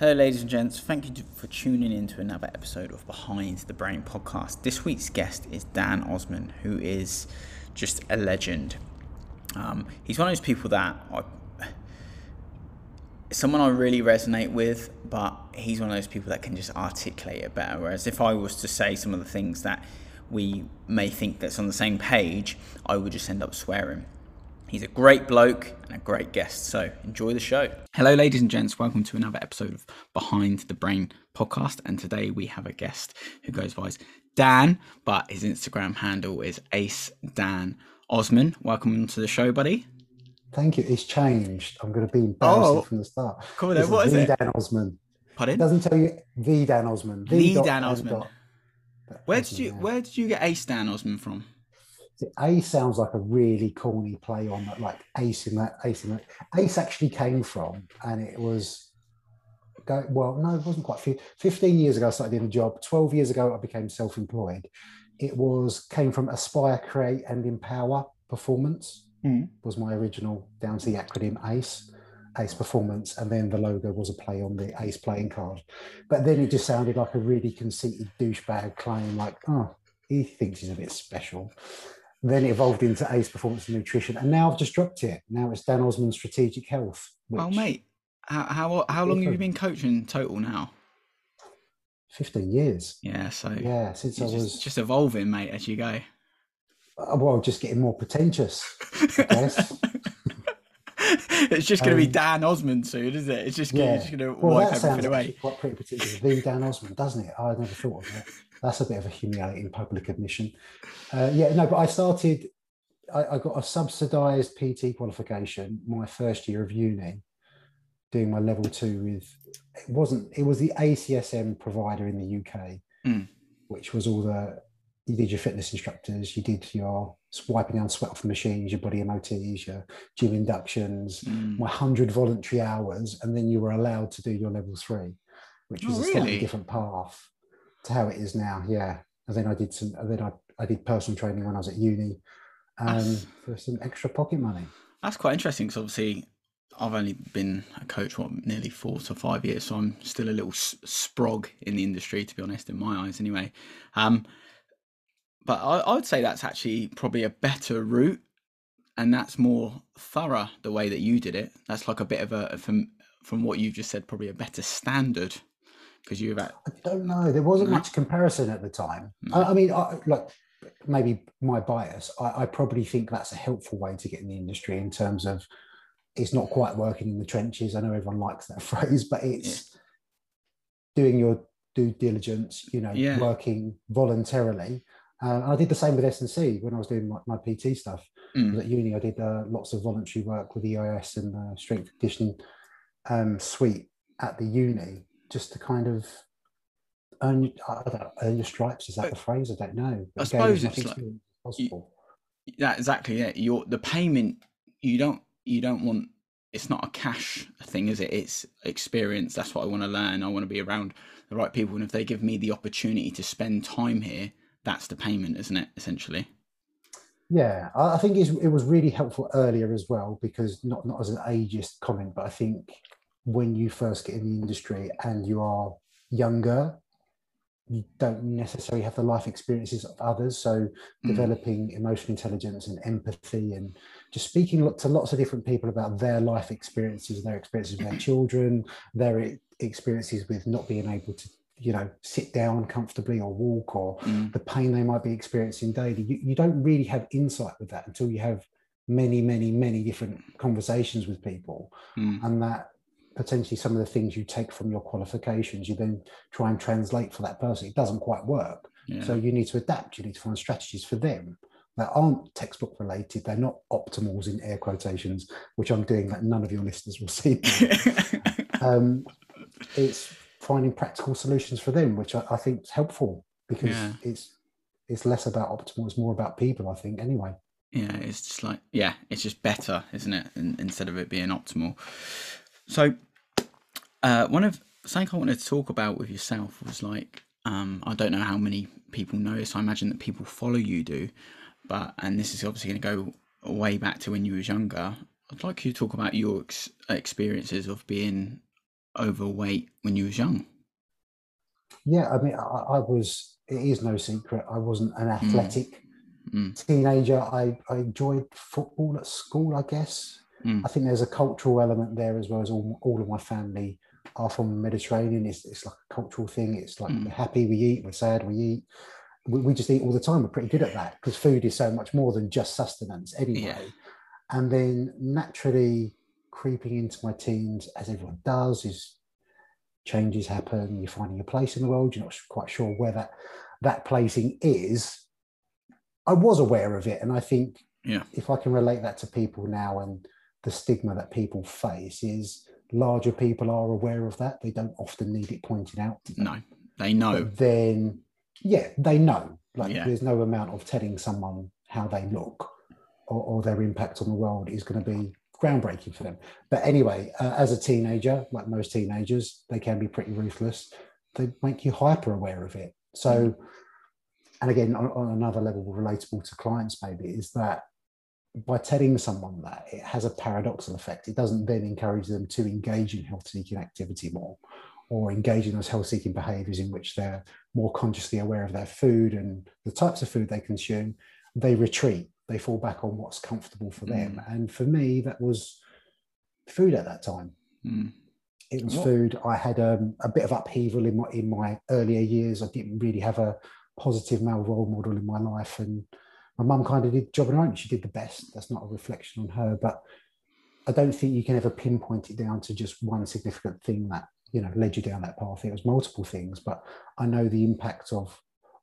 Hello, ladies and gents. Thank you for tuning in to another episode of Behind the Brain podcast. This week's guest is Dan Osman, who is just a legend. Um, he's one of those people that I, someone I really resonate with, but he's one of those people that can just articulate it better. Whereas if I was to say some of the things that we may think that's on the same page, I would just end up swearing. He's a great bloke and a great guest, so enjoy the show. Hello, ladies and gents. Welcome to another episode of Behind the Brain podcast. And today we have a guest who goes by Dan, but his Instagram handle is Ace Dan Osman. Welcome to the show, buddy. Thank you. It's changed. I'm going to be oh, embarrassing oh, from the start. Come Cool. Then. What is v it? Dan Osman. Pardon? It doesn't tell you V Dan Osman. V, v Dan Osman. Where did you Where did you get Ace Dan Osman from? A sounds like a really corny play on that, like Ace in that Ace in that. Ace actually came from, and it was go well. No, it wasn't quite. Fifteen years ago, I started in a job. Twelve years ago, I became self-employed. It was came from Aspire, Create, and Empower Performance. Mm. Was my original down to the acronym ACE. Ace Performance, and then the logo was a play on the Ace playing card. But then it just sounded like a really conceited douchebag claim, like, oh, he thinks he's a bit special. Then it evolved into Ace Performance and Nutrition, and now I've just dropped it. Now it's Dan Osman Strategic Health. Which, oh, mate, how how how long have you been coaching total now? Fifteen years. Yeah, so yeah, since I just, was just evolving, mate, as you go. Uh, well, just getting more pretentious. I guess. it's just going to um, be Dan Osman soon, isn't it? It's just, yeah. just going to well, wipe everything away. Quite pretty particular, The Dan Osman, doesn't it? I never thought of that. that's a bit of a humiliating public admission. Uh, yeah, no, but I started, I, I, got a subsidized PT qualification my first year of uni, doing my level two with, it wasn't, it was the ACSM provider in the UK, mm. which was all the, you did your fitness instructors, you did your wiping down sweat off the machines, your body MOTs, your gym inductions, mm. my 100 voluntary hours, and then you were allowed to do your level three, which was oh, a slightly different path to how it is now. Yeah. And then I did some, and then I, I did personal training when I was at uni um, for some extra pocket money. That's quite interesting because obviously I've only been a coach what nearly four to five years, so I'm still a little sprog in the industry, to be honest, in my eyes, anyway. Um, but I, I, would say that's actually probably a better route, and that's more thorough the way that you did it. That's like a bit of a from from what you've just said, probably a better standard because you have I don't know. There wasn't much comparison at the time. Mm. I, I, mean, I, like maybe my bias. I, I, probably think that's a helpful way to get in the industry in terms of it's not quite working in the trenches. I know everyone likes that phrase, but it's yeah. doing your due diligence. You know, yeah. working voluntarily. Uh, I did the same with S&C when I was doing my, my PT stuff. Mm. at uni, I did uh, lots of voluntary work with EIS and the strength conditioning um, suite at the uni just to kind of earn, earn your stripes. Is that the phrase? I don't know. But I suppose it's like, possible. You, yeah, exactly. Yeah, your the payment you don't you don't want. It's not a cash thing, is it? It's experience. That's what I want to learn. I want to be around the right people, and if they give me the opportunity to spend time here, that's the payment, isn't it? Essentially. Yeah, I think it was really helpful earlier as well because not not as an ageist comment, but I think when you first get in the industry and you are younger you don't necessarily have the life experiences of others so mm. developing emotional intelligence and empathy and just speaking to lots of different people about their life experiences their experiences with their children their experiences with not being able to you know sit down comfortably or walk or mm. the pain they might be experiencing daily you, you don't really have insight with that until you have many many many different conversations with people mm. and that potentially some of the things you take from your qualifications, you then try and translate for that person. It doesn't quite work. Yeah. So you need to adapt. You need to find strategies for them that aren't textbook related. They're not optimals in air quotations, which I'm doing that none of your listeners will see. um, it's finding practical solutions for them, which I, I think is helpful because yeah. it's it's less about optimal, it's more about people, I think, anyway. Yeah, it's just like yeah, it's just better, isn't it? In, instead of it being optimal. So uh, one of something I wanted to talk about with yourself was like um, I don't know how many people know this. I imagine that people follow you do, but and this is obviously going to go way back to when you was younger. I'd like you to talk about your ex- experiences of being overweight when you was young. Yeah, I mean, I, I was. It is no secret. I wasn't an athletic Mm. teenager. I, I enjoyed football at school. I guess. Mm. I think there's a cultural element there as well as all, all of my family are from the Mediterranean. It's, it's like a cultural thing. It's like Mm. we're happy, we eat, we're sad, we eat. We, we just eat all the time. We're pretty good at that because food is so much more than just sustenance anyway. Yeah. And then naturally creeping into my teens, as everyone does, is changes happen. You're finding your place in the world. You're not quite sure where that that placing is. I was aware of it, and I think Yeah. if I can relate that to people now and the stigma that people face is larger people are aware of that. They don't often need it pointed out. No, they know. But then, yeah, they know. Like, Yeah. there's no amount of telling someone how they look or, or their impact on the world is going to be groundbreaking for them. But anyway, uh, as a teenager, like most teenagers, they can be pretty ruthless. They make you hyper aware of it. So, and again, on, on another level, relatable to clients, maybe, is that by telling someone that, it has a paradoxical effect. It doesn't then encourage them to engage in health seeking activity more or engage in those health seeking behaviors in which they're more consciously aware of their food and the types of food they consume. They retreat, they fall back on what's comfortable for them. And for me, that was food at that time. Mm. It was What- food. I had um, a bit of upheaval in my in my earlier years. I didn't really have a positive male role model in my life, and my mum kind of did the job on her own. She did the best. That's not a reflection on her, but I don't think you can ever pinpoint it down to just one significant thing that you know led you down that path. It was multiple things, but I know the impact of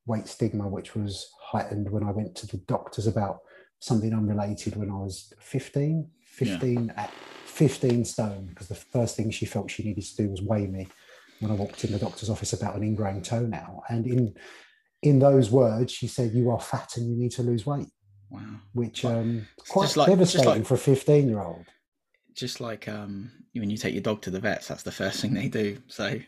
weight stigma, which was heightened when I went to the doctors about something unrelated when I was 15, 15 at 15 stone, because the first thing she felt she needed to do was weigh me when I walked in the doctor's office about an ingrown toenail. And in in those words, she said, "You are fat and you need to lose weight," Wow. which um, quite just like- just devastating like- for a 15 year old. Just like um, when you take your dog to the vets, that's the first thing they do. So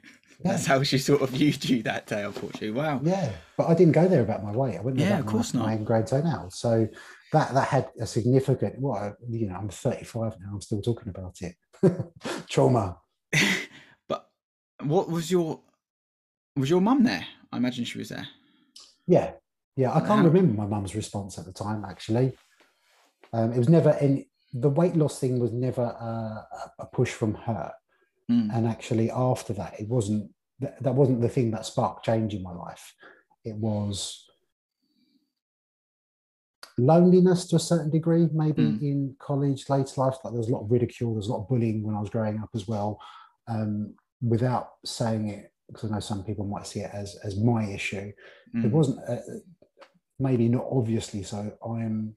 that's how she sort of viewed you that day, unfortunately. Wow. Yeah, but I didn't go there about my weight. I went there Yeah, about of course my, not. my ingrown toenail. So that that had a significant. Well, you know, I'm 35 now. I'm still talking about it. Trauma. but what was your was your mum there? I imagine she was there. Yeah, yeah. I can't Wow. remember my mum's response at the time. Actually, um, it was never any. The weight loss thing was never uh, a- a push from her. Mm. And actually, after that, it wasn't. That, that wasn't the thing that sparked change in my life. It was loneliness to a certain degree, maybe Mm. in college, later life. Like there was a lot of ridicule, there was a lot of bullying when I was growing up as well. Um, without saying it, because I know some people might see it as as my issue. It Mm. wasn't uh, maybe not obviously so. I am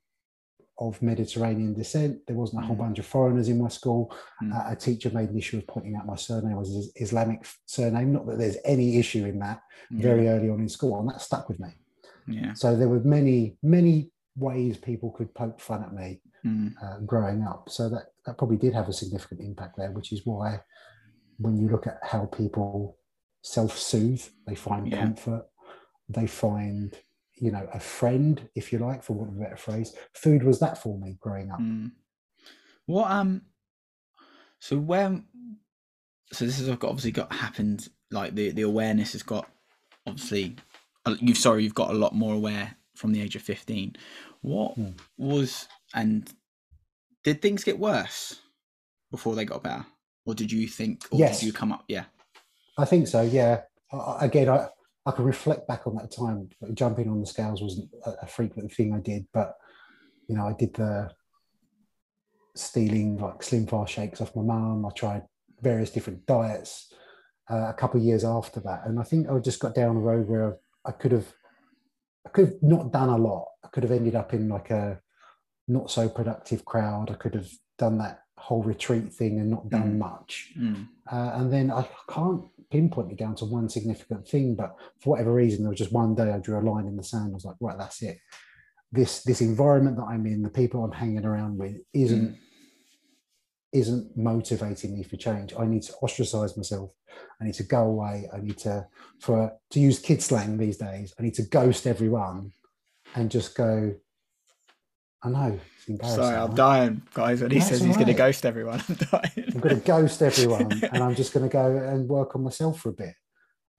of Mediterranean descent. There wasn't a whole Mm. bunch of foreigners in my school. Mm. Uh, a teacher made an issue of pointing out my surname was his Islamic surname. Not that there's any issue in that Yeah. very early on in school, and that stuck with me. Yeah. So there were many, many ways people could poke fun at me Mm. uh, growing up. So that, that probably did have a significant impact there, which is why when you look at how people self soothe, they find Yeah. comfort, they find, you know, a friend, if you like, for want of a better phrase. Food was that for me growing up. Mm. What um so when so this has obviously got happened like the the awareness has got obviously uh, you've sorry you've got a lot more aware from the age of 15 what Hmm. was and did things get worse before they got better or did you think or Yes. did you come up yeah I think so, yeah. I- again, I, I can reflect back on that time. Jumping on the scales wasn't a, a frequent thing I did, but you know, I did the stealing like SlimFast shakes off my mum. I tried various different diets uh, a couple of years after that, and I think I just got down a road where I could have, I could have not done a lot. I could have ended up in like a not so productive crowd. I could have done that whole retreat thing and not done Mm. much. Mm. Uh, and then I can't pinpoint it down to one significant thing, but for whatever reason, there was just one day I drew a line in the sand. I was like, right, that's it. This this environment that I'm in, the people I'm hanging around with, isn't isn't motivating me for change. I need to ostracize myself. I need to go away. I need to, for to use kid slang these days, I need to ghost everyone and just go. I know. Sorry, I'm dying, guys. When he says he's right. going to ghost everyone, I'm dying. I'm going to ghost everyone, and I'm just going to go and work on myself for a bit.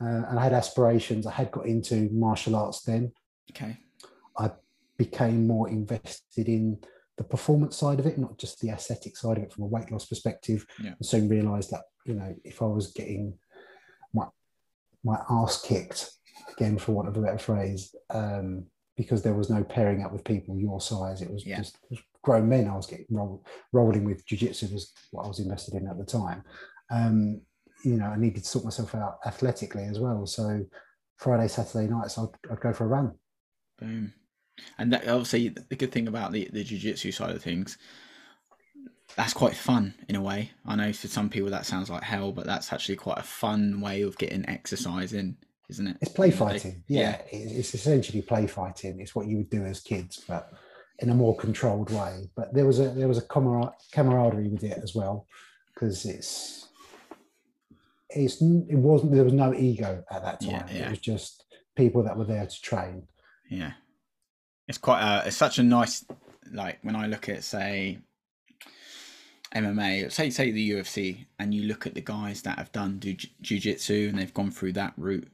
Uh, and I had aspirations. I had got into martial arts then. Okay. I became more invested in the performance side of it, not just the aesthetic side of it from a weight loss perspective. Yeah. And soon realised that you know if I was getting my my ass kicked again, for want of a better phrase, um, because there was no pairing up with people your size. It was yeah. just grown men. I was getting roll, rolling with jiu-jitsu was what I was invested in at the time. Um, you know, I needed to sort myself out athletically as well. So Friday, Saturday nights, I'd, I'd go for a run. Boom. And that obviously the good thing about the, the jiu-jitsu side of things, that's quite fun in a way. I know for some people that sounds like hell, but that's actually quite a fun way of getting exercise in isn't it? It's play fighting. Yeah, yeah. it's essentially play fighting. It's what you would do as kids, but in a more controlled way. But there was a there was a camaraderie with it as well, because it's it's it wasn't there was no ego at that time. Yeah, yeah. It was just people that were there to train. Yeah, it's quite a it's such a nice like when I look at say MMA, say say the UFC, and you look at the guys that have done jiu-jitsu and they've gone through that route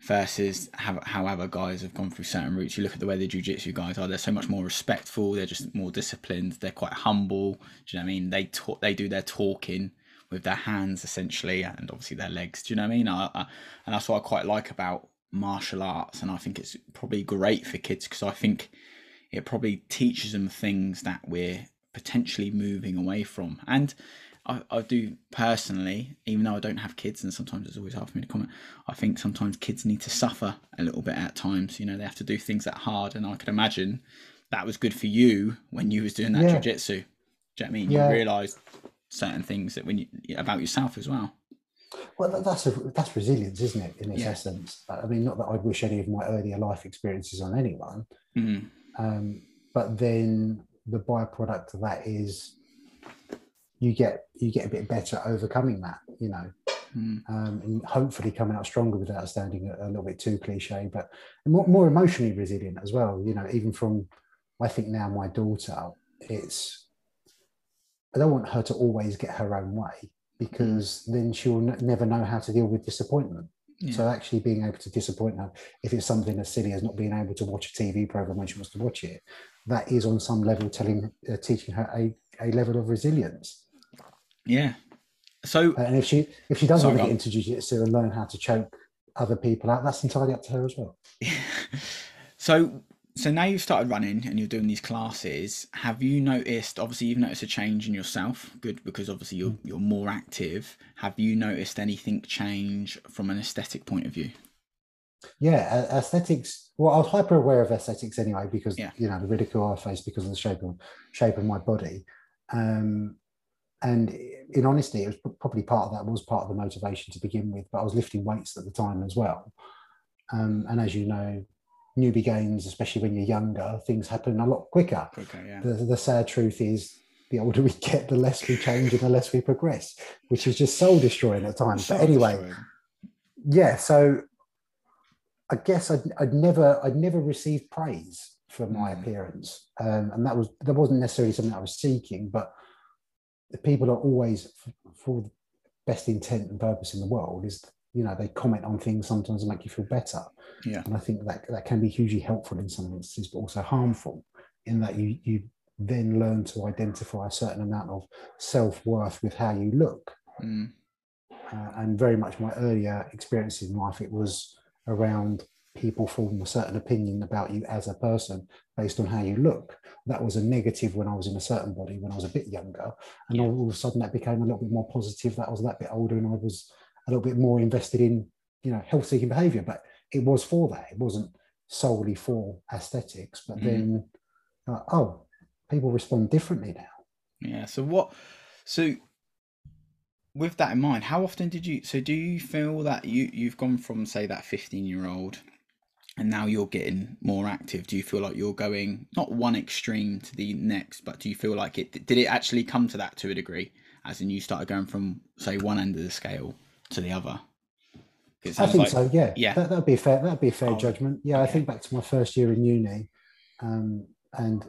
versus how, however guys have gone through certain routes. You look at the way the jiu-jitsu guys are; they're so much more respectful. They're just more disciplined. They're quite humble. Do you know what I mean? They talk. They do their talking with their hands essentially, and obviously their legs. Do you know what I mean? I, I, and that's what I quite like about martial arts, and I think it's probably great for kids because I think it probably teaches them things that we're potentially moving away from and I, I do personally, even though I don't have kids, and sometimes it's always hard for me to comment. I think sometimes kids need to suffer a little bit at times. You know, they have to do things that hard, and I could imagine that was good for you when you was doing that yeah. jiu-jitsu. Do you know what I mean? Yeah. You realised certain things that when you about yourself as well. Well, that's a, that's resilience, isn't it? In its yeah. essence. I mean, not that I'd wish any of my earlier life experiences on anyone, mm. um, but then the byproduct of that is you get you get a bit better overcoming that, you know, mm. um, and hopefully coming out stronger without sounding a, a little bit too cliche, but more, more emotionally resilient as well. You know, even from I think now my daughter, it's I don't want her to always get her own way because mm. then she'll n- never know how to deal with disappointment. Yeah. So actually being able to disappoint her, if it's something as silly as not being able to watch a TV program when she wants to watch it, that is on some level telling, uh, teaching her a, a level of resilience. Yeah. So and if she if she does want to get into jiu-jitsu and learn how to choke other people out, that's entirely up to her as well. so so now you've started running and you're doing these classes. Have you noticed? Obviously, you've noticed a change in yourself. Good, because obviously you're you're more active. Have you noticed anything change from an aesthetic point of view? Yeah, aesthetics. Well, I was hyper aware of aesthetics anyway because yeah. you know the ridicule I faced because of the shape of shape of my body. Um, and in honesty, it was probably part of that was part of the motivation to begin with. But I was lifting weights at the time as well, um, and as you know, newbie gains, especially when you're younger, things happen a lot quicker. quicker yeah. the, the sad truth is, the older we get, the less we change and the less we progress, which is just soul destroying at times. Soul but anyway, destroying. yeah. So I guess I'd, I'd never I'd never received praise for my mm. appearance, um, and that was that wasn't necessarily something I was seeking, but the people are always for the best intent and purpose in the world is you know they comment on things sometimes and make you feel better. Yeah. And i think that that can be hugely helpful in some instances but also harmful in that you you then learn to identify a certain amount of self-worth with how you look. Mm. uh, and very much my earlier experiences in life it was around people form a certain opinion about you as a person based on how you look. That was a negative when I was in a certain body when I was a bit younger. And yeah. all of a sudden that became a little bit more positive. That I was that bit older and I was a little bit more invested in, you know, health seeking behavior. But it was for that. It wasn't solely for aesthetics. But mm. then, uh, oh, people respond differently now. Yeah. So what, so with that in mind, how often did you, so do you feel that you, you've gone from say that 15 year old and now you're getting more active do you feel like you're going not one extreme to the next but do you feel like it did it actually come to that to a degree as in you started going from say one end of the scale to the other I think like, so. Yeah, yeah. That, would be fair. That'd be a fair oh, judgment. Yeah, I think back to my first year in uni, um, and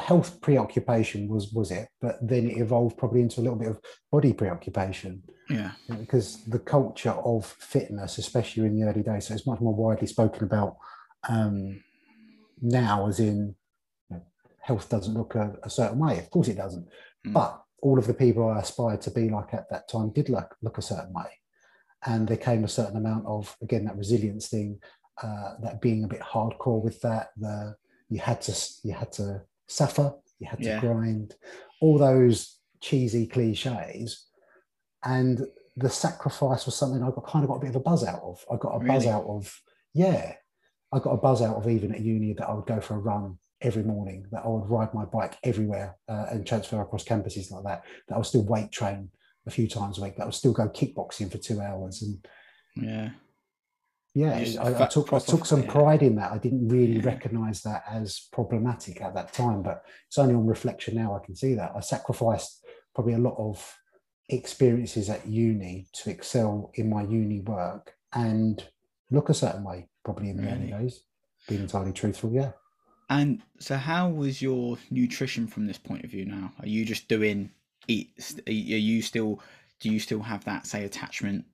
health preoccupation was was it, but then it evolved probably into a little bit of body preoccupation. Yeah. Because the culture of fitness, especially in the early days, so it's much more widely spoken about um, now, as in you know, health doesn't look a, a, certain way. Of course, it doesn't. Mm. But all of the people I aspired to be like at that time did look look a certain way, and there came a certain amount of again that resilience thing, uh, that being a bit hardcore with that. The you had to you had to suffer, you had to yeah. grind, all those cheesy cliches, and the sacrifice was something I got kind of got a bit of a buzz out of. I got a really? buzz out of yeah, I got a buzz out of even at uni that I would go for a run every morning, that I would ride my bike everywhere uh, and transfer across campuses like that. That I would still weight train a few times a week. That I would still go kickboxing for two hours and yeah yeah, I, I, took I took some pride in that. I didn't really yeah. recognize that as problematic at that time, but it's only on reflection now I can see that I sacrificed probably a lot of experiences at uni to excel in my uni work and look a certain way, probably in the really? early days. Being entirely truthful, yeah. And so, how was your nutrition from this point of view? Now, are you just doing eat? Are you still? Do you still have that say attachment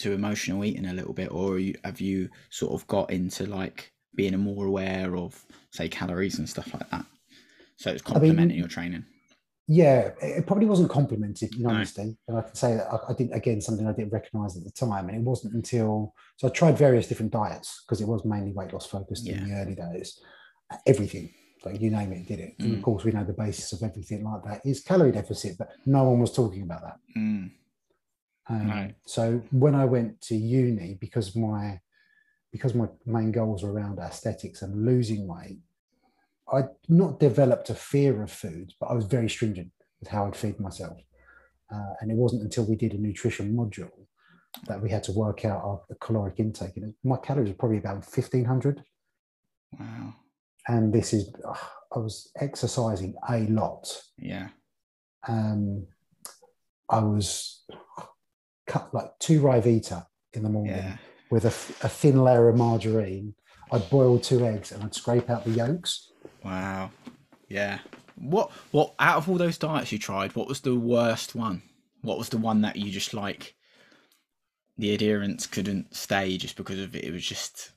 to emotional eating a little bit, or you, have you sort of got into like being more aware of say calories and stuff like that? So it's complementing I mean, your training. Yeah, it probably wasn't complemented in honesty, no. and I can say that I, I didn't. Again, something I didn't recognise at the time, and it wasn't until so I tried various different diets because it was mainly weight loss focused yeah. in the early days. Everything, like you name it, did it. Mm. And of mm. course, we know the basis of everything like that is calorie deficit, but no one was talking about that. Mm. Um, right. So when I went to uni, because my because my main goals were around aesthetics and losing weight, I not developed a fear of food, but I was very stringent with how I'd feed myself. Uh, and it wasn't until we did a nutrition module that we had to work out our caloric intake. And my calories were probably about 1500. Wow. And this is, I was exercising a lot. Yeah. Um, I was cut like two Ryvita in the morning yeah. with a, a, thin layer of margarine. I'd boil two eggs and I'd scrape out the yolks. Wow. Yeah. What what out of all those diets you tried, what was the worst one? What was the one that you just like the adherence couldn't stay just because of it? It was just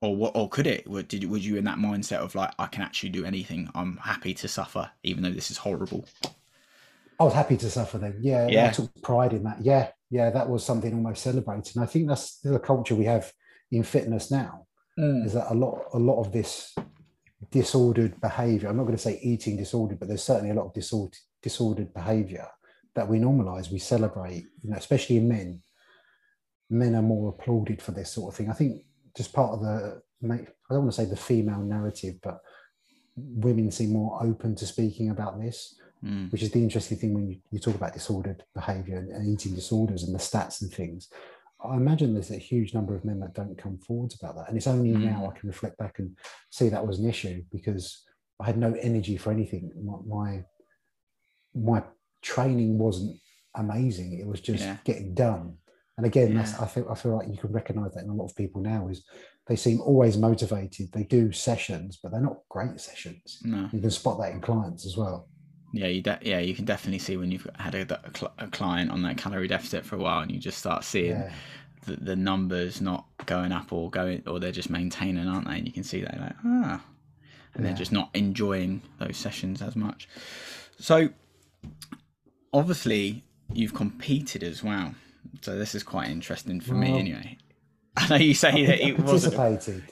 or what or could it? What did would you in that mindset of like I can actually do anything. I'm happy to suffer even though this is horrible. I was happy to suffer then. Yeah, yeah. I took pride in that. Yeah, yeah, that was something almost celebrated. And I think that's the culture we have in fitness now. Mm. Is that a lot a lot of this disordered behavior? I'm not going to say eating disordered, but there's certainly a lot of disordered disordered behavior that we normalize, we celebrate. You know, especially in men. Men are more applauded for this sort of thing. I think just part of the I don't want to say the female narrative, but women seem more open to speaking about this mm. which is the interesting thing when you, you talk about disordered behavior and, and, eating disorders and the stats and things. I imagine there's a huge number of men that don't come forwards about that. And it's only mm. now I can reflect back and see that was an issue because I had no energy for anything. My, my, my training wasn't amazing. It was just yeah. getting done. And again, yeah. that's I feel I feel like you can recognize that in a lot of people now is they seem always motivated. They do sessions, but they're not great sessions. No. You can spot that in clients as well. Yeah, you de- yeah you can definitely see when you've had a, a, client on that calorie deficit for a while, and you just start seeing yeah. the, the numbers not going up or going, or they're just maintaining, aren't they? And you can see that like ah, and yeah. they're just not enjoying those sessions as much. So obviously you've competed as well. So this is quite interesting for well, me anyway. I know you say that it wasn't.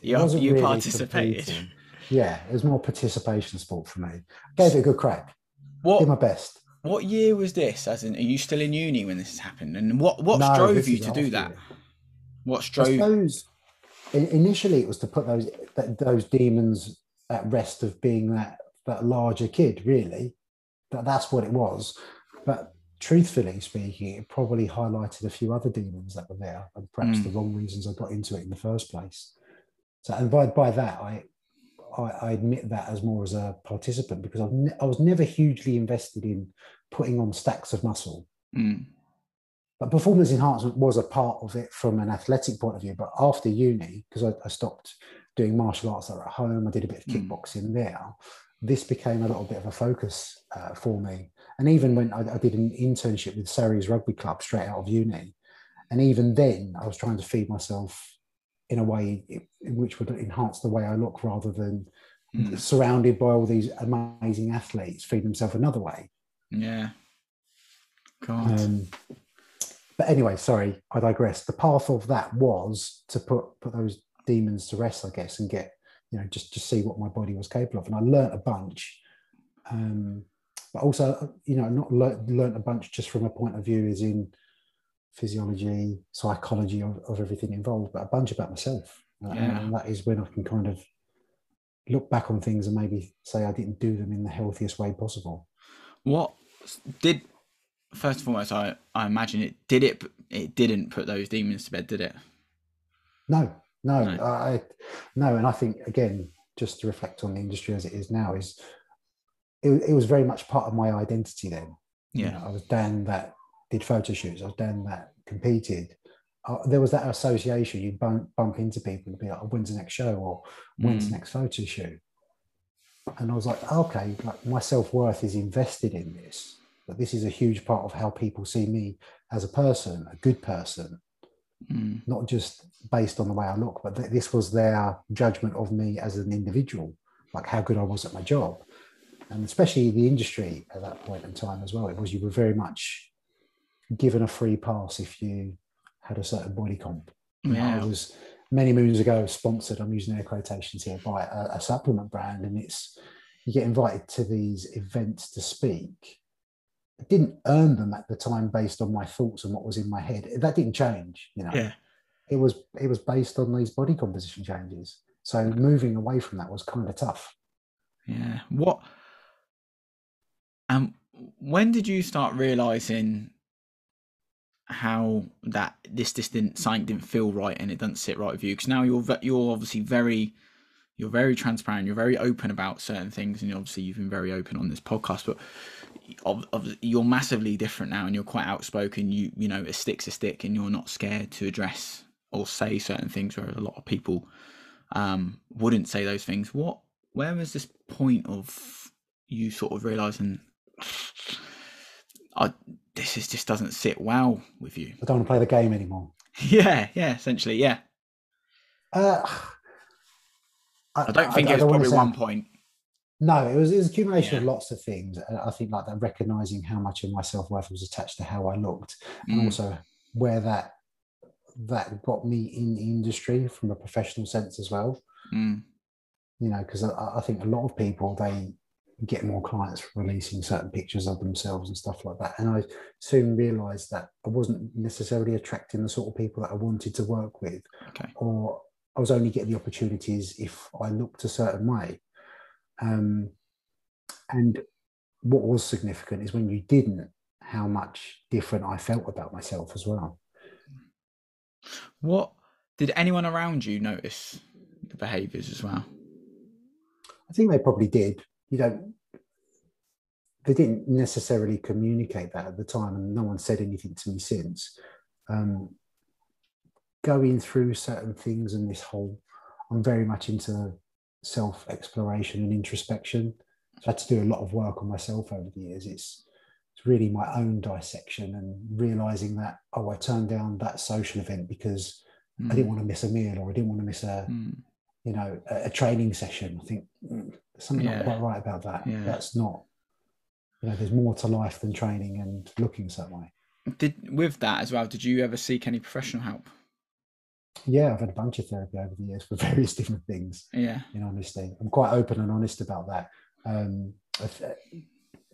You, wasn't you really participated. Competing. Yeah, it was more participation sport for me. Gave it a good crack. What did my best. What year was this? As in, are you still in uni when this has happened? And what what no, drove you to do that? Year. What drove? I suppose initially it was to put those those demons at rest of being that that larger kid. Really, that that's what it was. But truthfully speaking, it probably highlighted a few other demons that were there, and perhaps mm. the wrong reasons I got into it in the first place. So, and by by that, I I, I, admit that as more as a participant because ne- i was never hugely invested in putting on stacks of muscle. Mm. But performance enhancement was a part of it from an athletic point of view. But after uni, because I, I, stopped doing martial arts at home, I did a bit of hmm. kickboxing mm. there. this became a little bit of a focus uh, for me. And even when I, I, did an internship with Surrey's Rugby Club straight out of uni, and even then I was trying to feed myself in a way which would enhance the way I look rather than mm. surrounded by all these amazing athletes feed themselves another way. Yeah. God. Um, but anyway, sorry, I digress. The path of that was to put put those demons to rest, I guess, and get you know just just see what my body was capable of. And I learnt a bunch, um, but also you know not learnt, learnt a bunch just from a point of view as in physiology, psychology of, of everything involved, but a bunch about myself. Uh, yeah. And that is when I can kind of look back on things and maybe say I didn't do them in the healthiest way possible. What did first and foremost, I, I imagine it did it. It didn't put those demons to bed, did it? No, no, no. I no, and I think again, just to reflect on the industry as it is now, is it, it was very much part of my identity then. Yeah, you know, I was Dan that did photo shoots. I was Dan that competed. Uh, there was that association. You'd bump, bump into people and be like, "When's the next show?" or "When's mm. the next photo shoot?" And I was like, "Okay, like my self worth is invested in this." But this is a huge part of how people see me as a person, a good person, mm. not just based on the way I look, but th- this was their judgment of me as an individual, like how good I was at my job. And especially the industry at that point in time as well, it was you were very much given a free pass if you had a certain body comp. Yeah. I was many moons ago sponsored, I'm using air quotations here, by a, a supplement brand, and it's you get invited to these events to speak I didn't earn them at the time based on my thoughts and what was in my head. That didn't change, you know. Yeah. It was it was based on these body composition changes. So moving away from that was kind of tough. Yeah. What um when did you start realizing how that this this didn't didn't feel right and it doesn't sit right with you. Because now you're you're obviously very you're very transparent you're very open about certain things and obviously you've been very open on this podcast but of, of, you're massively different now and you're quite outspoken. You you know a stick's a stick and you're not scared to address or say certain things where a lot of people um, wouldn't say those things. What where was this point of you sort of realizing I, this is just doesn't sit well with you i don't want to play the game anymore yeah yeah essentially yeah uh, I, I, don't think I, it was probably one point no, it was, it was accumulation yeah. of lots of things. I think like that recognizing how much of my self worth was attached to how I looked, and mm. also where that that got me in the industry from a professional sense as well. Mm. You know, because I, I, think a lot of people they get more clients releasing certain pictures of themselves and stuff like that. And I soon realized that I wasn't necessarily attracting the sort of people that I wanted to work with, okay. or I was only getting the opportunities if I looked a certain way. Um, and what was significant is when you didn't, how much different I felt about myself as well. What did anyone around you notice the behaviors as well? I think they probably did. You don't, they didn't necessarily communicate that at the time, and no one said anything to me since. Um, going through certain things and this whole, I'm very much into self exploration and introspection. So I had to do a lot of work on myself over the years. It's it's really my own dissection and realizing that oh, I turned down that social event because mm. I didn't want to miss a meal or I didn't want to miss a mm. you know a, a, training session. I think mm, there's something yeah. not quite right about that. Yeah. That's not you know there's more to life than training and looking a certain way. Did with that as well? Did you ever seek any professional help? Yeah, I've had a bunch of therapy over the years for various different things. Yeah, in honesty, I'm quite open and honest about that. Um,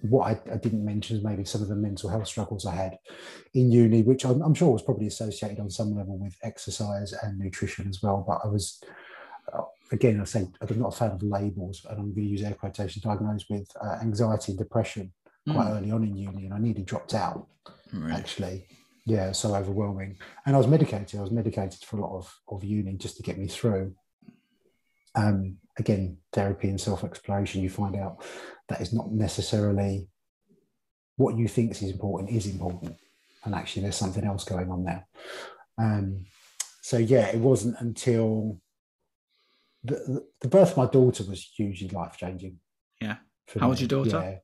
what I, I, didn't mention is maybe some of the mental health struggles I had in uni, which I'm, I'm, sure was probably associated on some level with exercise and nutrition as well. But I was, again, I say I'm not a fan of labels, and I'm going to use air quotation, diagnosed with uh, anxiety and depression quite mm. early on in uni, and I nearly dropped out really? actually yeah, so overwhelming. And I was medicated. I was medicated for a lot of, of uni just to get me through. Um, again, therapy and self exploration, you find out that is not necessarily what you think is important is important. And actually, there's something else going on there. Um, so, yeah, it wasn't until the, the birth of my daughter was hugely life changing. Yeah. How old's your daughter? Yeah.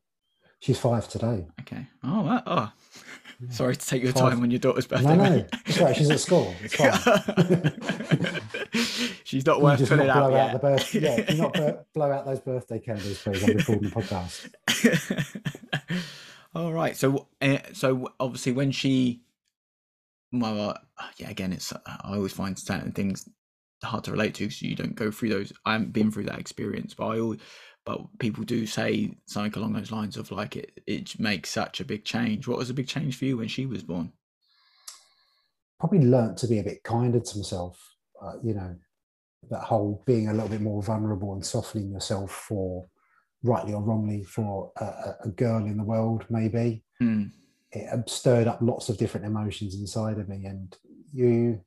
She's five today. Okay. Oh, that, oh. Sorry to take your Five. time on your daughter's birthday. No, no, it's right. She's at school. It's fine. She's not worth just putting not out blow out yet. the birth- yeah, you not bur- blow out those birthday candles, please? I'm recording the podcast. All right. So, uh, so obviously, when she, well, uh, yeah, again, it's I always find certain things hard to relate to because you don't go through those. I haven't been through that experience, but I always, but people do say something along those lines of like it. It makes such a big change. What was a big change for you when she was born? Probably learnt to be a bit kinder to myself. Uh, you know, that whole being a little bit more vulnerable and softening yourself for, rightly or wrongly, for a, a- girl in the world, maybe. Hmm. it um, stirred up lots of different emotions inside of me and you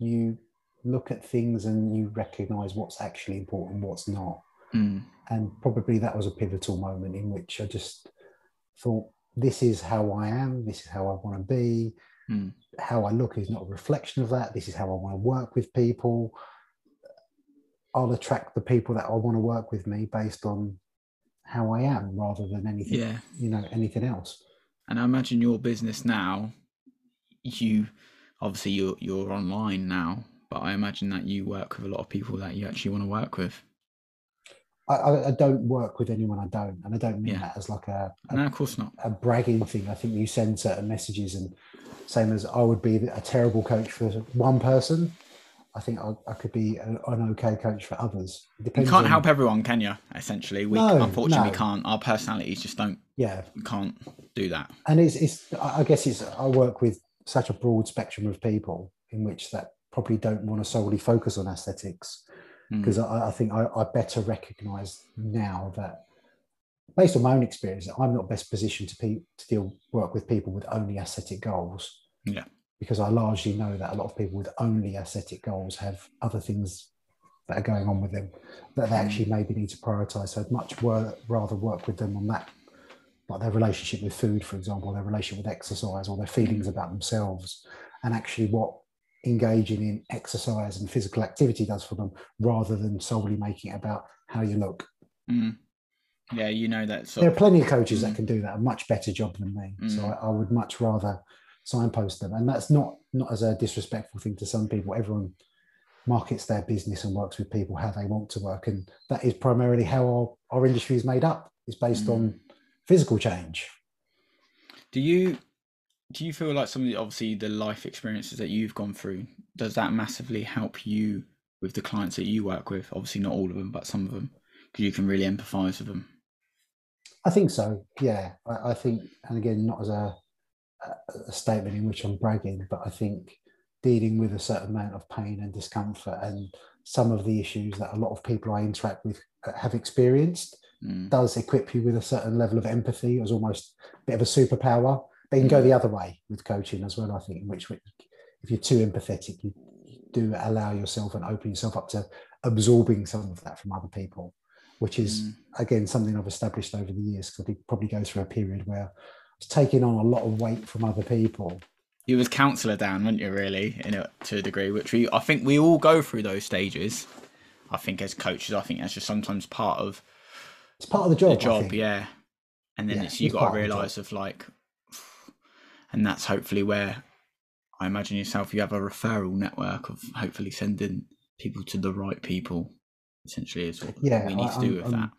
you look at things and you recognize what's actually important what's not Hmm. and probably that was a pivotal moment in which i just thought this is how i am this is how i want to be Hmm. how i look is not a reflection of that this is how i want to work with people i'll attract the people that i want to work with me based on how i am rather than anything Yeah. you know anything else And I imagine your business now, you obviously you're you're online now, but I imagine that you work with a lot of people that you actually want to work with. I, I, don't work with anyone I don't, and I don't mean Yeah. that as like a, a, No, of course not. a bragging thing. I think you send certain messages, and same as I would be a terrible coach for one person, I think I, I could be a, an okay coach for others. You can't on- help everyone, can you? Essentially, we No, unfortunately no. can't. Our personalities just don't Yeah, can't do that. and it's it's. I I guess it's. I work with such a broad spectrum of people in which that probably don't want to solely focus on aesthetics. Mm. because I, I think I, I better recognize now that based on my own experience i'm not best positioned to, pe- to deal work with people with only aesthetic goals Yeah. because i largely know that a lot of people with only aesthetic goals have other things that are going on with them that they Mm. actually maybe need to prioritize so i'd much wor- rather work with them on that like their relationship with food for example their relationship with exercise or their feelings about themselves and actually what engaging in exercise and physical activity does for them rather than solely making it about how you look. Mm. Yeah, you know that There are plenty of coaches Mm. that can do that a much better job than me. So Mm. I, I would much rather signpost them. And that's not not as a disrespectful thing to some people. Everyone markets their business and works with people how they want to work. And that is primarily how our, our industry is made up. It's based Mm. on physical change. Do you do you feel like some of the obviously the life experiences that you've gone through does that massively help you with the clients that you work with? Obviously, not all of them, but some of them, because you can really empathise with them. I think so. Yeah, I, I think, and again, not as a, a- a statement in which I'm bragging, but I think dealing with a certain amount of pain and discomfort and some of the issues that a lot of people I interact with uh, have experienced Mm. does equip you with a certain level of empathy as almost a bit of a superpower. You can go the other way with coaching as well, I think, in which if you're too empathetic, you do allow yourself and open yourself up to absorbing some of that from other people, which is Mm. again something I've established over the years because I did probably go through a period where I was taking on a lot of weight from other people. You was counsellor down, weren't you? Really, in a, to a degree, which we I think we all go through those stages. I think as coaches, I think that's just sometimes part of It's part of the job. the job, think. yeah. And then Yeah, it's you got to realise of like, and that's hopefully where I imagine yourself. You have a referral network of hopefully sending people to the right people. Essentially, is what Yeah, we need I- to do I'm- with I'm- that.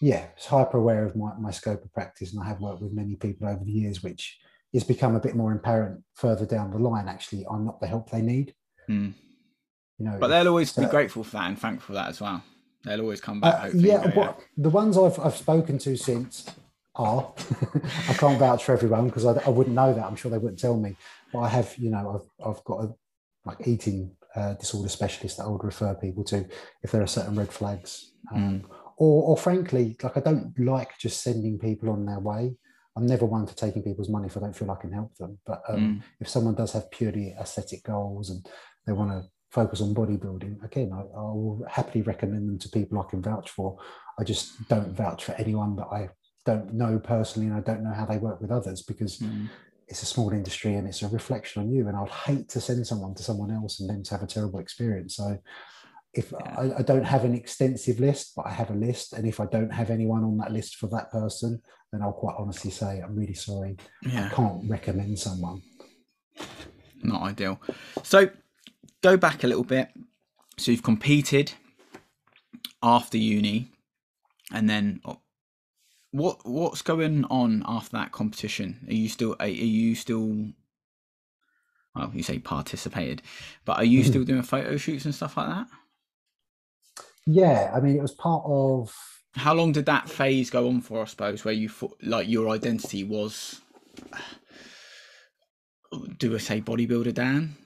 yeah, it's hyper aware of my, my scope of practice, and I have worked with many people over the years, which has become a bit more apparent further down the line. Actually, I'm not the help they need. Mm. You know, But they'll always be grateful for that and thankful for that as well. They'll always come back. Uh, hopefully, yeah, go, what, the ones I've, I've spoken to since are, I can't vouch for everyone because I, I wouldn't know that. I'm sure they wouldn't tell me. But I have, you know, I've, I've got a like eating uh, disorder specialist that I would refer people to if there are certain red flags. Um, or, or frankly, like I don't like just sending people on their way. I'm never one for taking people's money if I don't feel I can help them. But um, Mm. if someone does have purely aesthetic goals and they want to focus on bodybuilding, again, I, I will happily recommend them to people I can vouch for. I just don't vouch for anyone that I don't know personally and I don't know how they work with others because Mm. it's a small industry and it's a reflection on you. And I'd hate to send someone to someone else and then to have a terrible experience. So if I, I, don't have an extensive list, but I have a list, and if I don't have anyone on that list for that person, then I'll quite honestly say I'm really sorry. Yeah. I can't recommend someone. Not ideal. So go back a little bit. So you've competed after uni, and then uh, what what's going on after that competition? Are you still are you still well, you say participated, but are you mm-hmm. still doing photo shoots and stuff like that? Yeah, I mean, it was part of. How long did that phase go on for? I suppose where you thought like your identity was. Do I say bodybuilder Dan?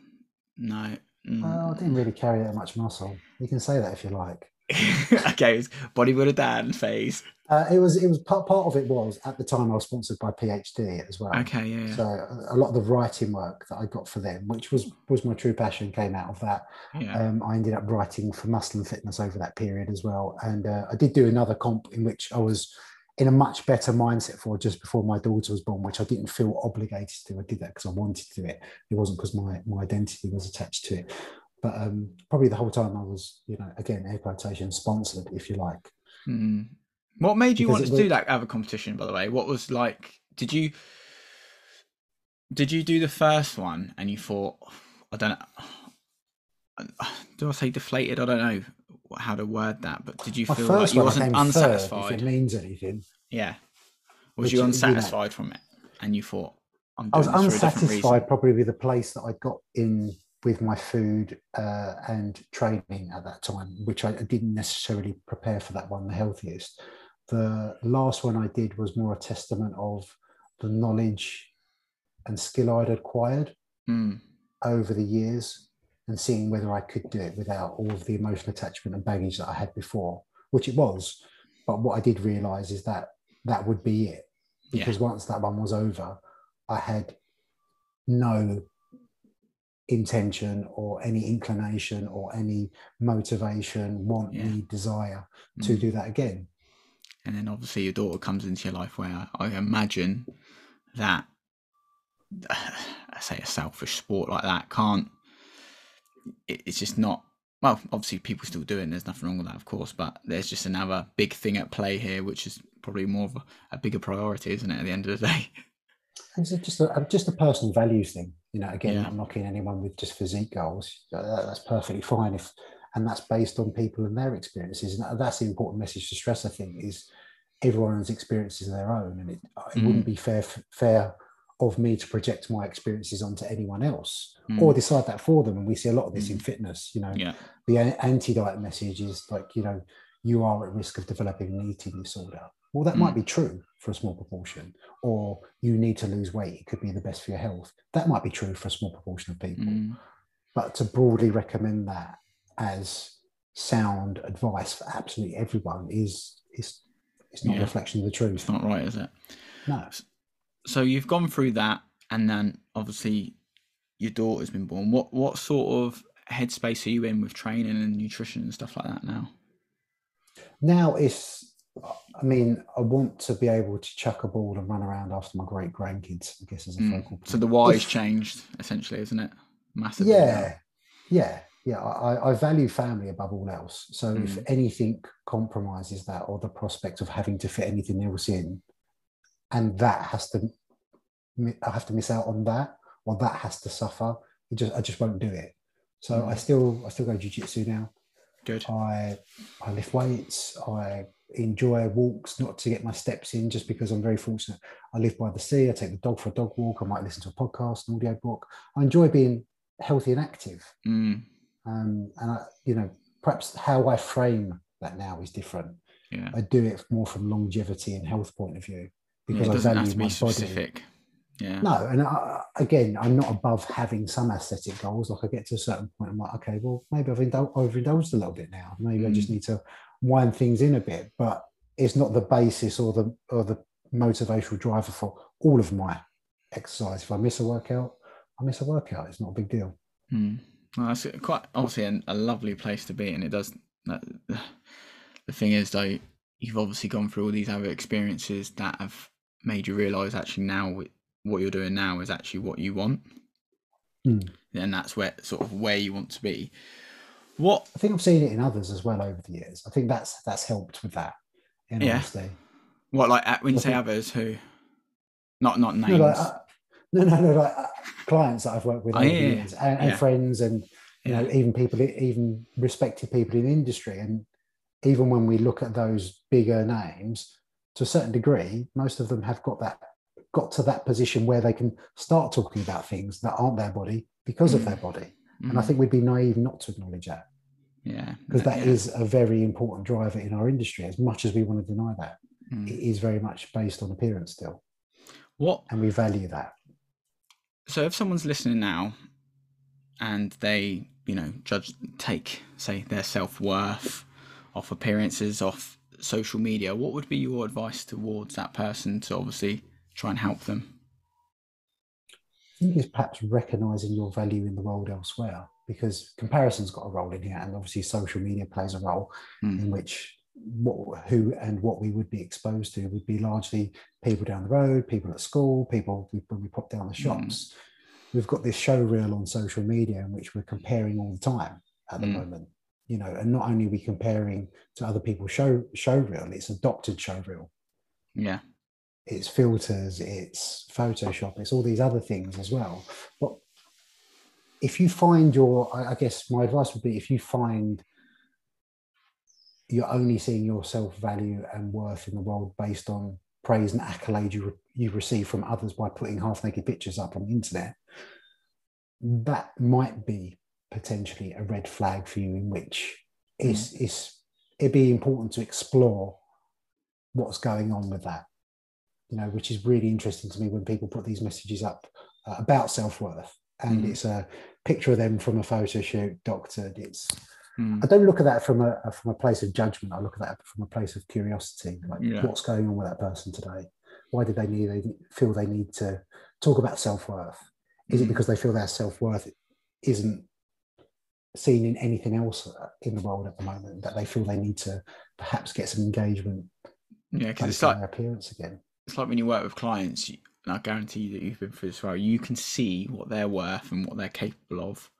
No. Mm. Well, I didn't really carry that much muscle. You can say that if you like. okay, bodybuilder Dan phase. Uh, it was it was part, part of it was at the time I was sponsored by PhD as well. Okay, yeah. So a lot of the writing work that I got for them, which was was my true passion, came out of that. Yeah. Um, I ended up writing for Muscle and Fitness over that period as well, and uh, I did do another comp in which I was in a much better mindset for just before my daughter was born, which I didn't feel obligated to. I did that because I wanted to do it. It wasn't because my my identity was attached to it. But um, probably the whole time I was, you know, again, air quotation, sponsored, if you like. Mm. What made you because want to was... do that other competition, by the way? What was like, did you, did you do the first one and you thought, I don't know, do I say deflated? I don't know how to word that, but did you feel like you wasn't unsatisfied? Third, if it means anything. Yeah. Was Which, you unsatisfied you know, from it? And you thought, i was unsatisfied probably with the place that I got in with my food uh, and training at that time, which I, I didn't necessarily prepare for that one the healthiest. The last one I did was more a testament of the knowledge and skill I'd acquired mm. over the years and seeing whether I could do it without all of the emotional attachment and baggage that I had before, which it was. But what I did realize is that that would be it. Because yeah. once that one was over, I had no intention or any inclination or any motivation, want, yeah. need, desire to mm. do that again. And then obviously your daughter comes into your life where I imagine that I say a selfish sport like that can't it's just not well obviously people still do it there's nothing wrong with that of course but there's just another big thing at play here which is probably more of a, a bigger priority isn't it at the end of the day it's just a, just a personal values thing you know, again, yeah. I'm not knocking anyone with just physique goals. That's perfectly fine if, and that's based on people and their experiences. And that's the important message to stress. I think is everyone's experiences are their own, and it, it mm. wouldn't be fair fair of me to project my experiences onto anyone else mm. or decide that for them. And we see a lot of this mm. in fitness. You know, yeah. the anti-diet message is like, you know, you are at risk of developing an eating disorder. Well, that might mm. be true for a small proportion, or you need to lose weight, it could be the best for your health. That might be true for a small proportion of people. Mm. But to broadly recommend that as sound advice for absolutely everyone is is it's not yeah. a reflection of the truth. It's not right, is it? No. So you've gone through that and then obviously your daughter's been born. What what sort of headspace are you in with training and nutrition and stuff like that now? Now it's I mean, I want to be able to chuck a ball and run around after my great grandkids. I guess as a mm. focal point. So the why's changed essentially, isn't it? Massively. Yeah, yeah, yeah. I, I, value family above all else. So mm. if anything compromises that, or the prospect of having to fit anything else in, and that has to, I have to miss out on that, or that has to suffer. It just, I just won't do it. So mm. I still, I still go jiu-jitsu now. Good. I, I lift weights. I enjoy walks, not to get my steps in, just because I'm very fortunate. I live by the sea. I take the dog for a dog walk. I might listen to a podcast, an audio book. I enjoy being healthy and active. Mm. Um, and I, you know, perhaps how I frame that now is different. Yeah. I do it more from longevity and health point of view because yeah, I value my specific. body. Yeah. No, and I, again, I'm not above having some aesthetic goals. Like I get to a certain point, I'm like, okay, well, maybe I've indul- overindulged a little bit now. Maybe mm. I just mm. need to wind things in a bit, but it's not the basis or the or the motivational driver for all of my exercise. If I miss a workout, I miss a workout. It's not a big deal. Mm. Well, that's quite obviously a, a, lovely place to be, and it does. That, the thing is, though, you've obviously gone through all these other experiences that have made you realise actually now what you're doing now is actually what you want, mm. and that's where sort of where you want to be. What I think I've seen it in others as well over the years. I think that's that's helped with that. In Yeah. honesty. what like when you say Okay. others who, not not names. No, like, uh, no, no, no, like uh, clients that I've worked with Oh, yeah, the yeah, and, and yeah. friends, and you know, even people, even respected people in the industry, and even when we look at those bigger names, to a certain degree, most of them have got that got to that position where they can start talking about things that aren't their body because of Mm. their body, and I Mm, think we'd be naive not to acknowledge that yeah, because that yeah. is a very important driver in our industry. As much as we want to deny that, Mm. it is very much based on appearance still, what and we value that. So if someone's listening now and they you know judge take say their self-worth off appearances off social media what would be your advice towards that person to obviously try and help them I think is perhaps recognizing your value in the world elsewhere because comparison's got a role in here, and obviously social media plays a role Mm. in which what, who and what we would be exposed to would be largely people down the road, people at school, people when we pop down the shops. We've got this show reel on social media in which we're comparing all the time at the Mm. moment. You know, and not only are we comparing to other people's show show reel, it's adopted show reel yeah it's filters, it's Photoshop, it's all these other things as well. But if you find your, I guess my advice would be if you find you're only seeing your self value and worth in the world based on praise and accolade you, re- you receive from others by putting half naked pictures up on the internet, that might be potentially a red flag for you in which it's, it's, it'd be important to explore what's going on with that you know, which is really interesting to me when people put these messages up uh, about self worth, and Mhm. it's a picture of them from a photo shoot, doctored. It's Mm. I don't look at that from a from a place of judgment. I look at that from a place of curiosity, like Yeah. what's going on with that person today. Why did they need they feel they need to talk about self worth? Is it Mhm. because they feel their self worth isn't seen in anything else uh, in the world at the moment that they feel they need to perhaps get some engagement yeah because it's like their appearance again? it's like when you work with clients and i guarantee you that you've been through this well you can see what they're worth and what they're capable of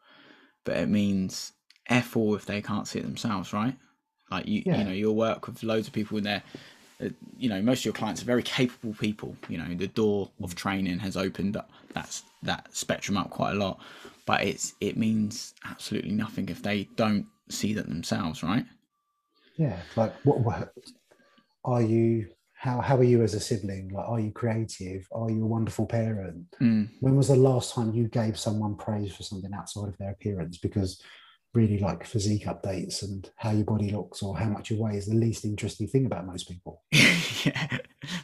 but it means f all if they can't see it themselves right like you Yeah. you know you'll work with loads of people in there uh, you know most of your clients are very capable people you know the door of training has opened up that's that spectrum up quite a lot but it's it means absolutely nothing if they don't see that themselves right Yeah, like what, what are you? How how are you as a sibling? Like, are you creative? Are you a wonderful parent? mm, When was the last time you gave someone praise for something outside of their appearance? Because really, like physique updates and how your body looks or how much you weigh is the least interesting thing about most people. yeah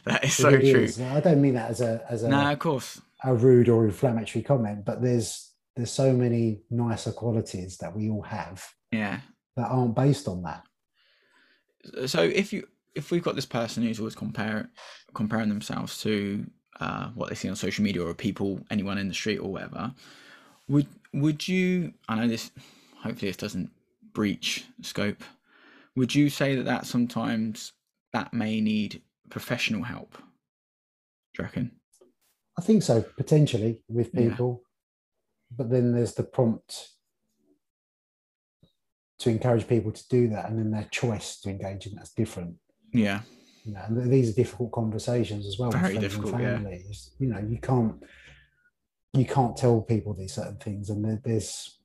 that is It so really true is. I don't mean that as a as a, no of course a rude or inflammatory comment, but there's there's so many nicer qualities that we all have yeah that aren't based on that. so if you if we've got this person who's always compare comparing themselves to uh, what they see on social media or people anyone in the street or whatever would would you i know this hopefully this doesn't breach scope would you say that that sometimes that may need professional help do you reckon I think so, potentially with Yeah. people. But then there's the prompt to encourage people to do that, and then their choice to engage in that's different. yeah You know, and these are difficult conversations as well. Very difficult, and yeah. families. You know, you can't you can't tell people these certain things, and there's.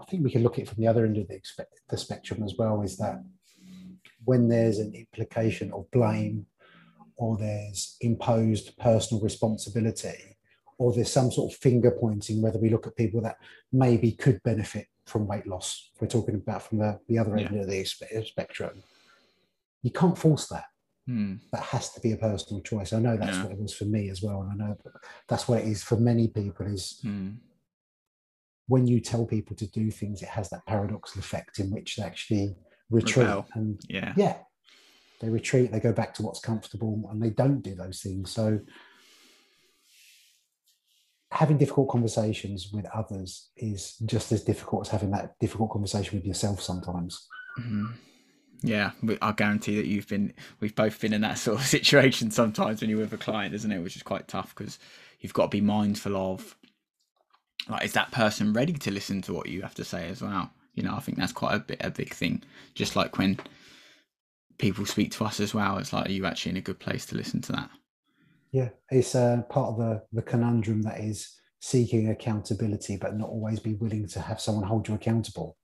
I think we can look at it from the other end of the, the spectrum as well. Is that when there's an implication of blame, or there's imposed personal responsibility, or there's some sort of finger pointing, whether we look at people that maybe could benefit from weight loss, we're talking about from the, the other end of the spe- spectrum, you can't force that. Hmm. That has to be a personal choice. I know that's Yeah. what it was for me as well. And I know that's what it is for many people is Hmm. When you tell people to do things, it has that paradoxical effect in which they actually retreat Rebel. and yeah yeah they retreat they go back to what's comfortable and they don't do those things so having difficult conversations with others is just as difficult as having that difficult conversation with yourself sometimes Mhm. Yeah, I guarantee that you've been, we've both been in that sort of situation sometimes when you're with a client, isn't it? Which is quite tough because you've got to be mindful of, like, is that person ready to listen to what you have to say as well? You know, I think that's quite a bit a big thing. Just like when people speak to us as well, it's like, are you actually in a good place to listen to that? Yeah, it's uh, part of the the conundrum that is seeking accountability, but not always be willing to have someone hold you accountable.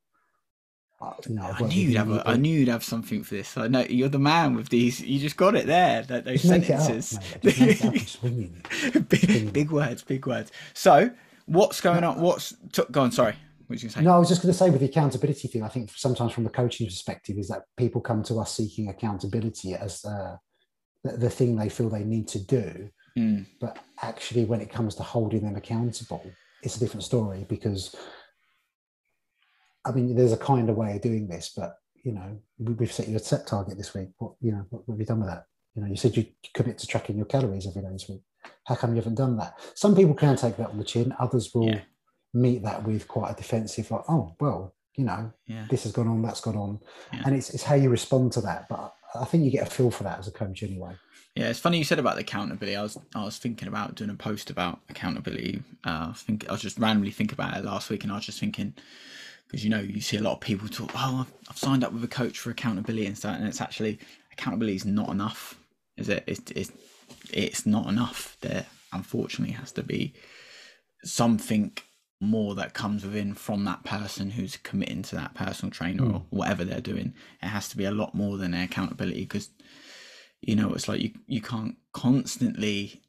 Uh, know, I knew you'd have. A, I knew you'd have something for this. I know you're the man with these. You just got it there. That those sentences. big, big words. Big words. So, what's going on? What's t- go on? Sorry. What you say? No, I was just going to say with the accountability thing. I think sometimes from the coaching perspective is that people come to us seeking accountability as uh, the, the thing they feel they need to do, mm. but actually, when it comes to holding them accountable, it's a different story because I mean, there's a kind of way of doing this, but you know, we've set you a set target this week. What you know, what, have you done with that? You know, you said you commit to tracking your calories every day this week. How come you haven't done that? Some people can take that on the chin. Others will yeah. meet that with quite a defensive, like, oh well, you know, yeah. this has gone on, that's gone on, yeah. and it's it's how you respond to that. But I think you get a feel for that as a coach anyway. Yeah, it's funny you said about the accountability. I was I was thinking about doing a post about accountability. Uh, I think I was just randomly thinking about it last week, and I was just thinking because you know you see a lot of people talk oh I've, I've, signed up with a coach for accountability and stuff and it's actually accountability is not enough is it it's, it's, it's not enough there unfortunately has to be something more that comes within from that person who's committing to that personal trainer mm. or whatever they're doing it has to be a lot more than accountability because you know it's like you you can't constantly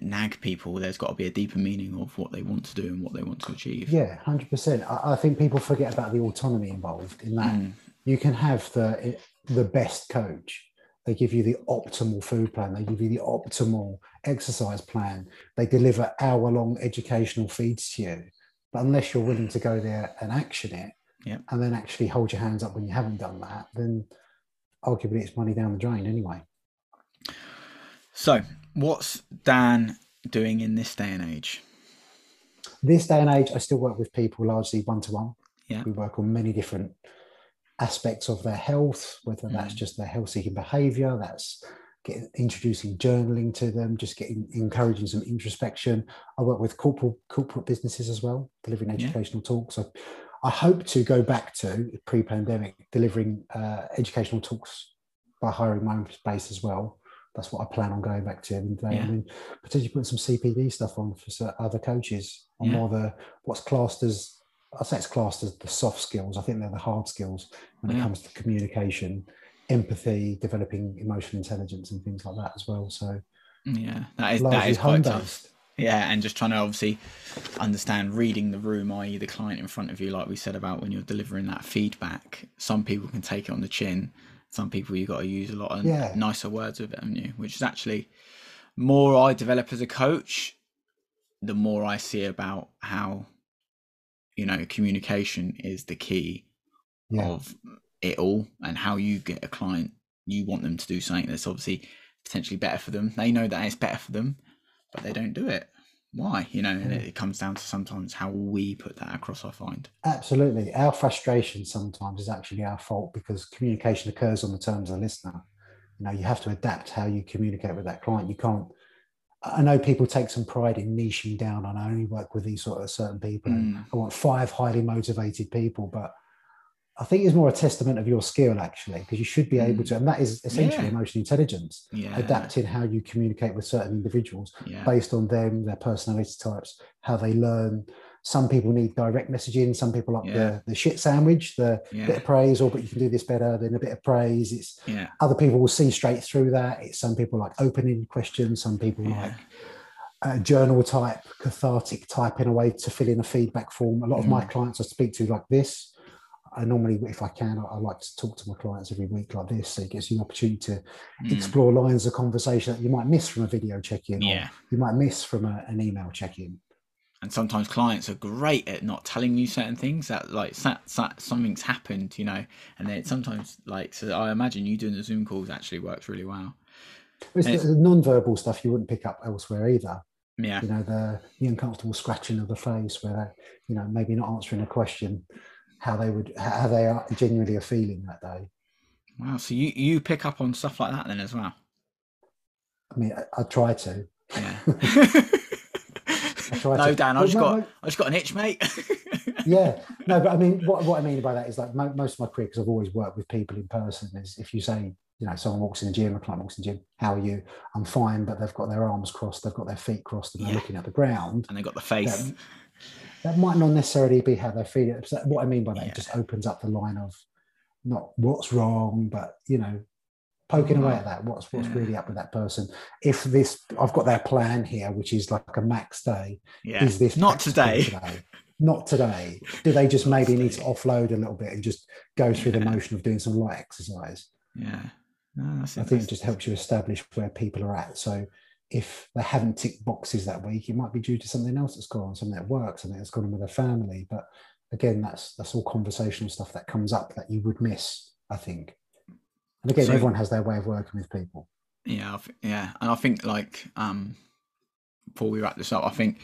nag people, there's got to be a deeper meaning of what they want to do and what they want to achieve. Yeah, hundred percent. I, think people forget about the autonomy involved in that. Mm. You can have the the best coach. They give you the optimal food plan. They give you the optimal exercise plan. They deliver hour long educational feeds to you. But unless you're willing to go there and action it, yep. and then actually hold your hands up when you haven't done that, then arguably it's money down the drain anyway. So, what's Dan doing in this day and age? This day and age, I still work with people largely one to one. Yeah. We work on many different aspects of their health, whether that's mm. just their health seeking behavior, that's getting introducing journaling to them, just getting encouraging some introspection. I work with corporate corporate businesses as well, delivering educational talks. I, I hope to go back to pre-pandemic delivering uh, educational talks by hiring my own space as well that's what I plan on going back to. And yeah. I mean, potentially putting some CPD stuff on for other coaches on yeah. more the what's classed as I say it's classed as the soft skills. I think they're the hard skills when it mm. comes to communication, empathy, developing emotional intelligence, and things like that as well. So yeah, that is that is quite tough. Yeah, and just trying to obviously understand reading the room, i.e., the client in front of you, like we said about when you're delivering that feedback. Some people can take it on the chin, some people you've got to use a lot of yeah. nicer words with it, haven't you? Which is actually more I develop as a coach, the more I see about how you know communication is the key yeah. of it all, and how you get a client. You want them to do something that's obviously potentially better for them. They know that it's better for them, but they don't do it why you know and it comes down to sometimes how we put that across i find absolutely our frustration sometimes is actually our fault because communication occurs on the terms of the listener you know you have to adapt how you communicate with that client you can't i know people take some pride in niching down and i only work with these sort of certain people mm. i want five highly motivated people but I think it's more a testament of your skill actually, because you should be able mm. to, and that is essentially yeah. emotional intelligence, yeah. adapting how you communicate with certain individuals yeah. based on them, their personality types, how they learn. Some people need direct messaging. Some people like the, the shit sandwich, the bit of praise, or but you can do this better than a bit of praise. It's other people will see straight through that. It's some people like opening questions. Some people like uh, journal type, cathartic type in a way to fill in a feedback form. A lot of my mm. clients I speak to like this I normally, if I can, I, I, like to talk to my clients every week like this. So it gives you an opportunity to mm. explore lines of conversation that you might miss from a video check-in, yeah. you might miss from a, an email check-in. And sometimes clients are great at not telling you certain things that like something's happened, you know, and then sometimes like so. I imagine you doing the Zoom calls actually works really well. It's the, the non-verbal stuff you wouldn't pick up elsewhere either. Yeah, you know the the uncomfortable scratching of the face, where you know maybe not answering a question how they would how they are genuinely are feeling that day. Wow, so you you pick up on stuff like that then as well? I mean, I, I try to. Yeah. No. Dan, I just got I just got an itch, mate. yeah, no, but I mean, what, what I mean by that is like mo- most of my career, because I've always worked with people in person, is if you say, you know, someone walks in the gym, a client walks in the gym, how are you? I'm fine, but they've got their arms crossed, they've got their feet crossed, and they're Yeah. looking at the ground. And they've got the face. That, that might not necessarily be how they feel. So what I mean by that, Yeah. it just opens up the line of not what's wrong, but you know, poking away mm. at that. What's what's Yeah. really up with that person? If this, I've got their plan here, which is like a max day. yeah. Is this Not practical today. Not today. Do they just maybe need to offload a little bit and just go through the Yeah. motion of doing some light exercise? Yeah. No, I think it just helps you establish where people are at. So if they haven't ticked boxes that week, it might be due to something else that's gone on, something that works, something that's gone on with their family. But again, that's that's all conversational stuff that comes up that you would miss, I think. And again, So- everyone has their way of working with people. Yeah, I th- yeah, and I think like um, before we wrap this up, I think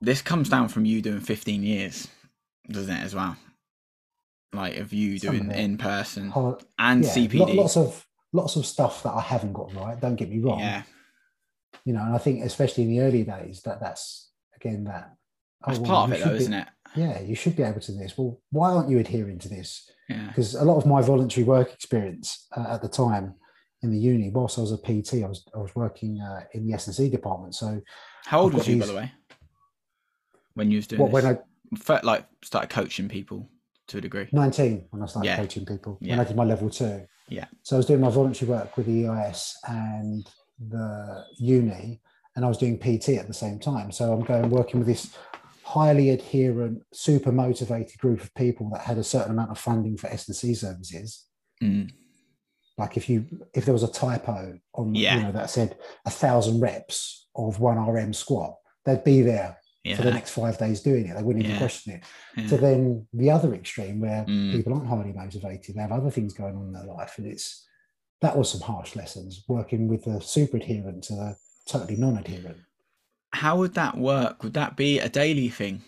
this comes down from you doing 15 years, doesn't it, as well? Like of you doing in person and yeah, CPD. lo- lots of lots of stuff that I haven't got right. Don't get me wrong. yeah, You know, and I think especially in the early days, that that's again that that's oh, well, part of it, though, be- isn't it? Yeah, you should be able to do this. Well, why aren't you adhering to this? Yeah, because a lot of my voluntary work experience uh, at the time in the uni, whilst I was a PT, I was I was working uh, in the S and C department. So how old was you, by the way, when you was doing what this? when I Felt like started coaching people to a degree. nineteen when I started Yeah. coaching people when I did my level two. Yeah. So I was doing my voluntary work with the EIS and the uni, and I was doing PT at the same time. So I'm going working with this highly adherent, super motivated group of people that had a certain amount of funding for S and C services. Mm. like if you if there was a typo on Yeah. you know that said a thousand reps of one rm squat they'd be there Yeah, for the next five days doing it they wouldn't even Yeah. question it yeah. so then the other extreme where Mm. people aren't highly motivated they have other things going on in their life and it's that was some harsh lessons working with the super adherent to the totally non-adherent How would that work? Would that be a daily thing,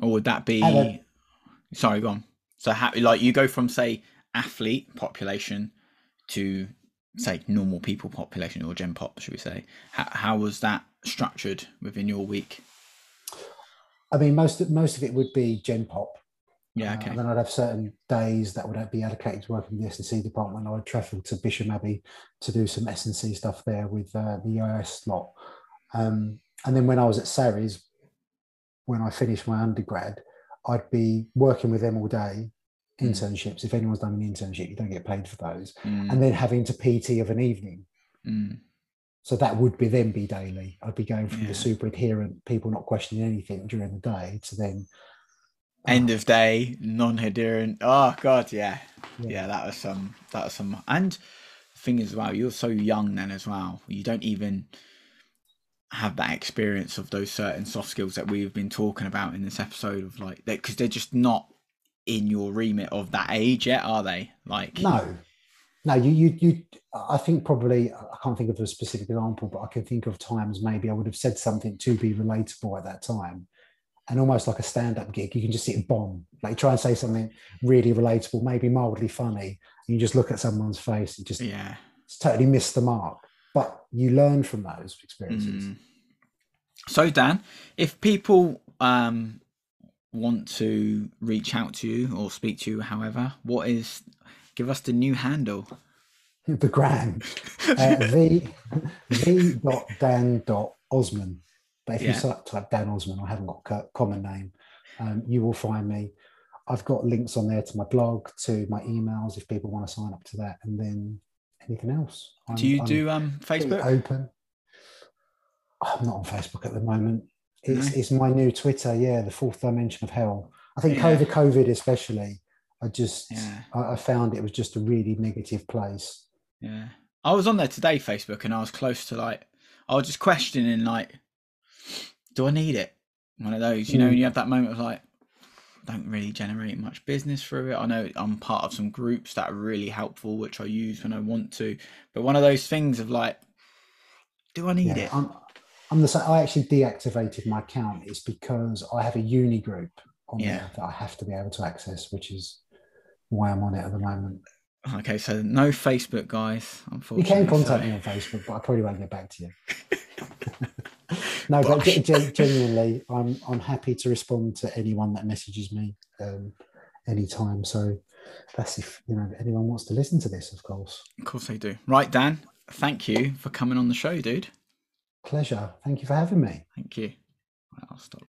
or would that be? Sorry, go on. So, how, like, you go from say athlete population to say normal people population or gen pop, should we say? How, how was that structured within your week? i mean most of, most of it would be gen pop Yeah, Uh, okay. and then I'd have certain days that would be allocated to working with the S&C department. I would travel to Bisham Abbey to do some S&C stuff there with uh, the EIS lot. Um, and then when I was at Saris, when I finished my undergrad, I'd be working with them all day, Mm. internships. If anyone's done an internship, you don't get paid for those. Mm, And then having to PT of an evening. mm, So that would be then be daily. I'd be going from Yeah. the super adherent people not questioning anything during the day to then end of day, non-adherent. Oh God, yeah. Yeah. yeah, That was some. That was some. And the thing is, as well, you're so young then as well. You don't even have that experience of those certain soft skills that we've been talking about in this episode of like that because they're just not in your remit of that age yet, are they? Like No, no. You, you, you. I think probably I can't think of a specific example, but I can think of times maybe I would have said something to be relatable at that time, and almost like a stand-up gig, you can just sit and bomb, like try and say something really relatable, maybe mildly funny, and you just look at someone's face and just yeah. totally miss the mark. But you learn from those experiences. Mm. So Dan, if people um want to reach out to you or speak to you, however, what is give us the new handle? The gram, uh, v v dot dan dot osman. But if Yeah. you type, type Dan Osman, I haven't got a common name, um, you will find me. I've got links on there to my blog, to my emails if people want to sign up to that, and then anything else. I'm- do you I'm do um Facebook? open? I'm not on Facebook at the moment. It's, No? it's my new Twitter, yeah, the fourth dimension of hell. I think Yeah. COVID, COVID especially, I just Yeah. I, I found it was just a really negative place. Yeah. I was on there today, Facebook, and I was close to like I was just questioning like, do I need it? One of those, you know, Mm. when you have that moment of like, don't really generate much business through it. I know I'm part of some groups that are really helpful, which I use when I want to. But one of those things of like, do I need Yeah, it? I'm, I'm the same. I actually deactivated my account. It's because I have a uni group on Yeah. there that I have to be able to access, which is why I'm on it at the moment. Okay, so no Facebook, guys. Unfortunately, You can contact so- me on Facebook, but I probably won't get back to you. no, but gen- genuinely, I'm I'm happy to respond to anyone that messages me um, anytime. So that's if you know anyone wants to listen to this, of course. Of course they do. Right, Dan. Thank you for coming on the show, dude. Pleasure. Thank you for having me. Thank you. I'll stop.